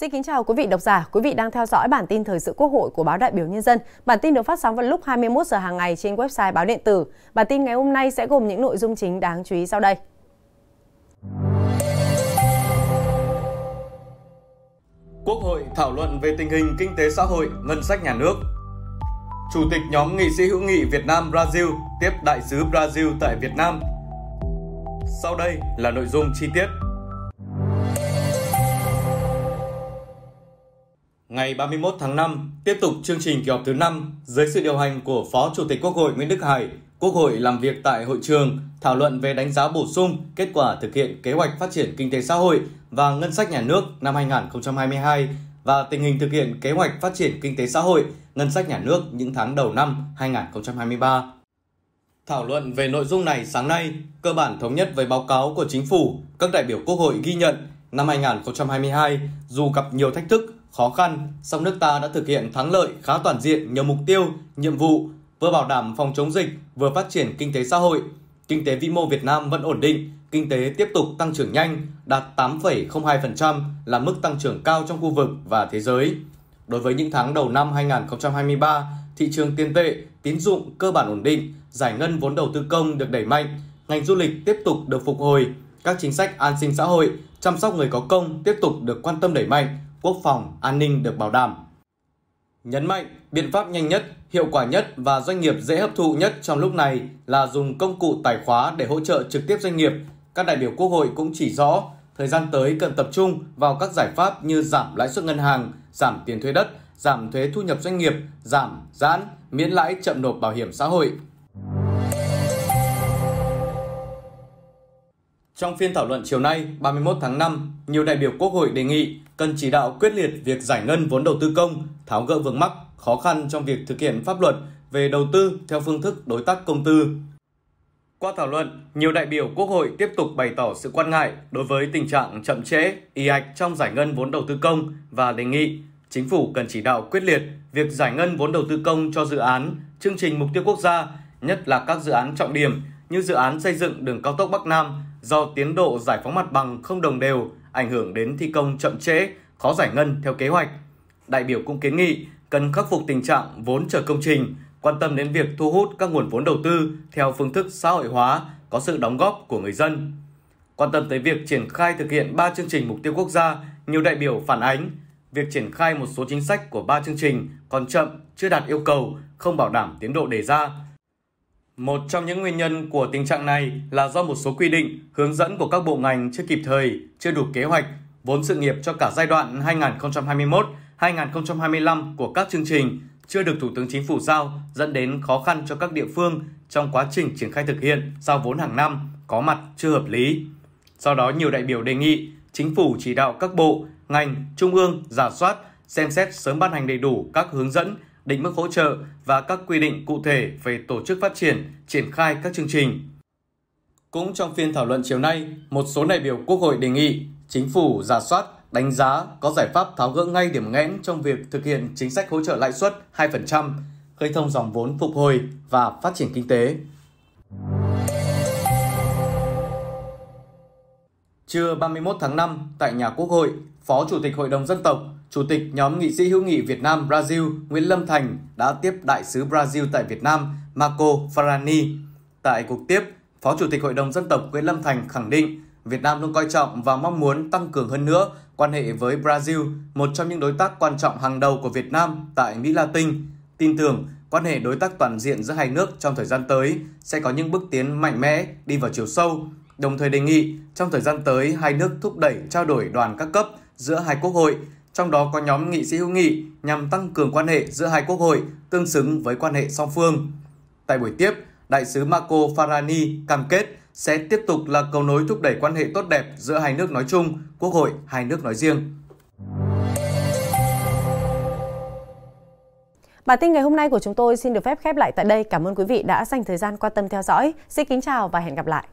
Xin kính chào quý vị độc giả, quý vị đang theo dõi bản tin thời sự Quốc hội của báo Đại biểu Nhân dân. Bản tin được phát sóng vào lúc 21 giờ hàng ngày trên website báo điện tử. Bản tin ngày hôm nay sẽ gồm những nội dung chính đáng chú ý sau đây. Quốc hội thảo luận về tình hình kinh tế xã hội, ngân sách nhà nước. Chủ tịch nhóm nghị sĩ hữu nghị Việt Nam Brazil tiếp đại sứ Brazil tại Việt Nam. Sau đây là nội dung chi tiết. Ngày 31 tháng 5, tiếp tục chương trình kỳ họp thứ 5 dưới sự điều hành của Phó Chủ tịch Quốc hội Nguyễn Đức Hải, Quốc hội làm việc tại hội trường thảo luận về đánh giá bổ sung kết quả thực hiện kế hoạch phát triển kinh tế xã hội và ngân sách nhà nước năm 2022 và tình hình thực hiện kế hoạch phát triển kinh tế xã hội, ngân sách nhà nước những tháng đầu năm 2023. Thảo luận về nội dung này sáng nay, cơ bản thống nhất với báo cáo của chính phủ, các đại biểu Quốc hội ghi nhận năm 2022 dù gặp nhiều thách thức, khó khăn, song nước ta đã thực hiện thắng lợi khá toàn diện nhiều mục tiêu, nhiệm vụ, vừa bảo đảm phòng chống dịch, vừa phát triển kinh tế xã hội. Kinh tế vĩ mô Việt Nam vẫn ổn định, kinh tế tiếp tục tăng trưởng nhanh, đạt 8,02% là mức tăng trưởng cao trong khu vực và thế giới. Đối với những tháng đầu năm 2023, thị trường tiền tệ, tín dụng cơ bản ổn định, giải ngân vốn đầu tư công được đẩy mạnh, ngành du lịch tiếp tục được phục hồi, các chính sách an sinh xã hội, chăm sóc người có công tiếp tục được quan tâm đẩy mạnh, quốc phòng, an ninh được bảo đảm. Nhấn mạnh, biện pháp nhanh nhất, hiệu quả nhất và doanh nghiệp dễ hấp thụ nhất trong lúc này là dùng công cụ tài khóa để hỗ trợ trực tiếp doanh nghiệp. Các đại biểu Quốc hội cũng chỉ rõ, thời gian tới cần tập trung vào các giải pháp như giảm lãi suất ngân hàng, giảm tiền thuế đất, giảm thuế thu nhập doanh nghiệp, giảm, giãn, miễn lãi chậm nộp bảo hiểm xã hội. Trong phiên thảo luận chiều nay, 31 tháng 5, nhiều đại biểu Quốc hội đề nghị cần chỉ đạo quyết liệt việc giải ngân vốn đầu tư công, tháo gỡ vướng mắc, khó khăn trong việc thực hiện pháp luật về đầu tư theo phương thức đối tác công tư. Qua thảo luận, nhiều đại biểu Quốc hội tiếp tục bày tỏ sự quan ngại đối với tình trạng chậm trễ, y ạch trong giải ngân vốn đầu tư công và đề nghị chính phủ cần chỉ đạo quyết liệt việc giải ngân vốn đầu tư công cho dự án, chương trình mục tiêu quốc gia, nhất là các dự án trọng điểm như dự án xây dựng đường cao tốc Bắc Nam do tiến độ giải phóng mặt bằng không đồng đều, ảnh hưởng đến thi công chậm trễ, khó giải ngân theo kế hoạch. Đại biểu cũng kiến nghị cần khắc phục tình trạng vốn chờ công trình, quan tâm đến việc thu hút các nguồn vốn đầu tư theo phương thức xã hội hóa, có sự đóng góp của người dân. Quan tâm tới việc triển khai thực hiện 3 chương trình mục tiêu quốc gia, nhiều đại biểu phản ánh việc triển khai một số chính sách của ba chương trình còn chậm, chưa đạt yêu cầu, không bảo đảm tiến độ đề ra, một trong những nguyên nhân của tình trạng này là do một số quy định, hướng dẫn của các bộ ngành chưa kịp thời, chưa đủ kế hoạch, vốn sự nghiệp cho cả giai đoạn 2021-2025 của các chương trình chưa được Thủ tướng Chính phủ giao dẫn đến khó khăn cho các địa phương trong quá trình triển khai thực hiện giao vốn hàng năm có mặt chưa hợp lý. Do đó nhiều đại biểu đề nghị Chính phủ chỉ đạo các bộ, ngành, trung ương giả soát, xem xét sớm ban hành đầy đủ các hướng dẫn định mức hỗ trợ và các quy định cụ thể về tổ chức phát triển, triển khai các chương trình. Cũng trong phiên thảo luận chiều nay, một số đại biểu Quốc hội đề nghị chính phủ giả soát, đánh giá có giải pháp tháo gỡ ngay điểm nghẽn trong việc thực hiện chính sách hỗ trợ lãi suất 2%, khơi thông dòng vốn phục hồi và phát triển kinh tế. Trưa 31 tháng 5, tại nhà Quốc hội, Phó Chủ tịch Hội đồng Dân tộc, Chủ tịch nhóm nghị sĩ hữu nghị Việt Nam Brazil Nguyễn Lâm Thành đã tiếp đại sứ Brazil tại Việt Nam Marco Farani. Tại cuộc tiếp, Phó Chủ tịch Hội đồng Dân tộc Nguyễn Lâm Thành khẳng định Việt Nam luôn coi trọng và mong muốn tăng cường hơn nữa quan hệ với Brazil, một trong những đối tác quan trọng hàng đầu của Việt Nam tại Mỹ Latin. Tin tưởng quan hệ đối tác toàn diện giữa hai nước trong thời gian tới sẽ có những bước tiến mạnh mẽ đi vào chiều sâu, đồng thời đề nghị trong thời gian tới hai nước thúc đẩy trao đổi đoàn các cấp giữa hai quốc hội, trong đó có nhóm nghị sĩ hữu nghị nhằm tăng cường quan hệ giữa hai quốc hội tương xứng với quan hệ song phương. Tại buổi tiếp, đại sứ Marco Farani cam kết sẽ tiếp tục là cầu nối thúc đẩy quan hệ tốt đẹp giữa hai nước nói chung, quốc hội hai nước nói riêng. Bản tin ngày hôm nay của chúng tôi xin được phép khép lại tại đây. Cảm ơn quý vị đã dành thời gian quan tâm theo dõi. Xin kính chào và hẹn gặp lại.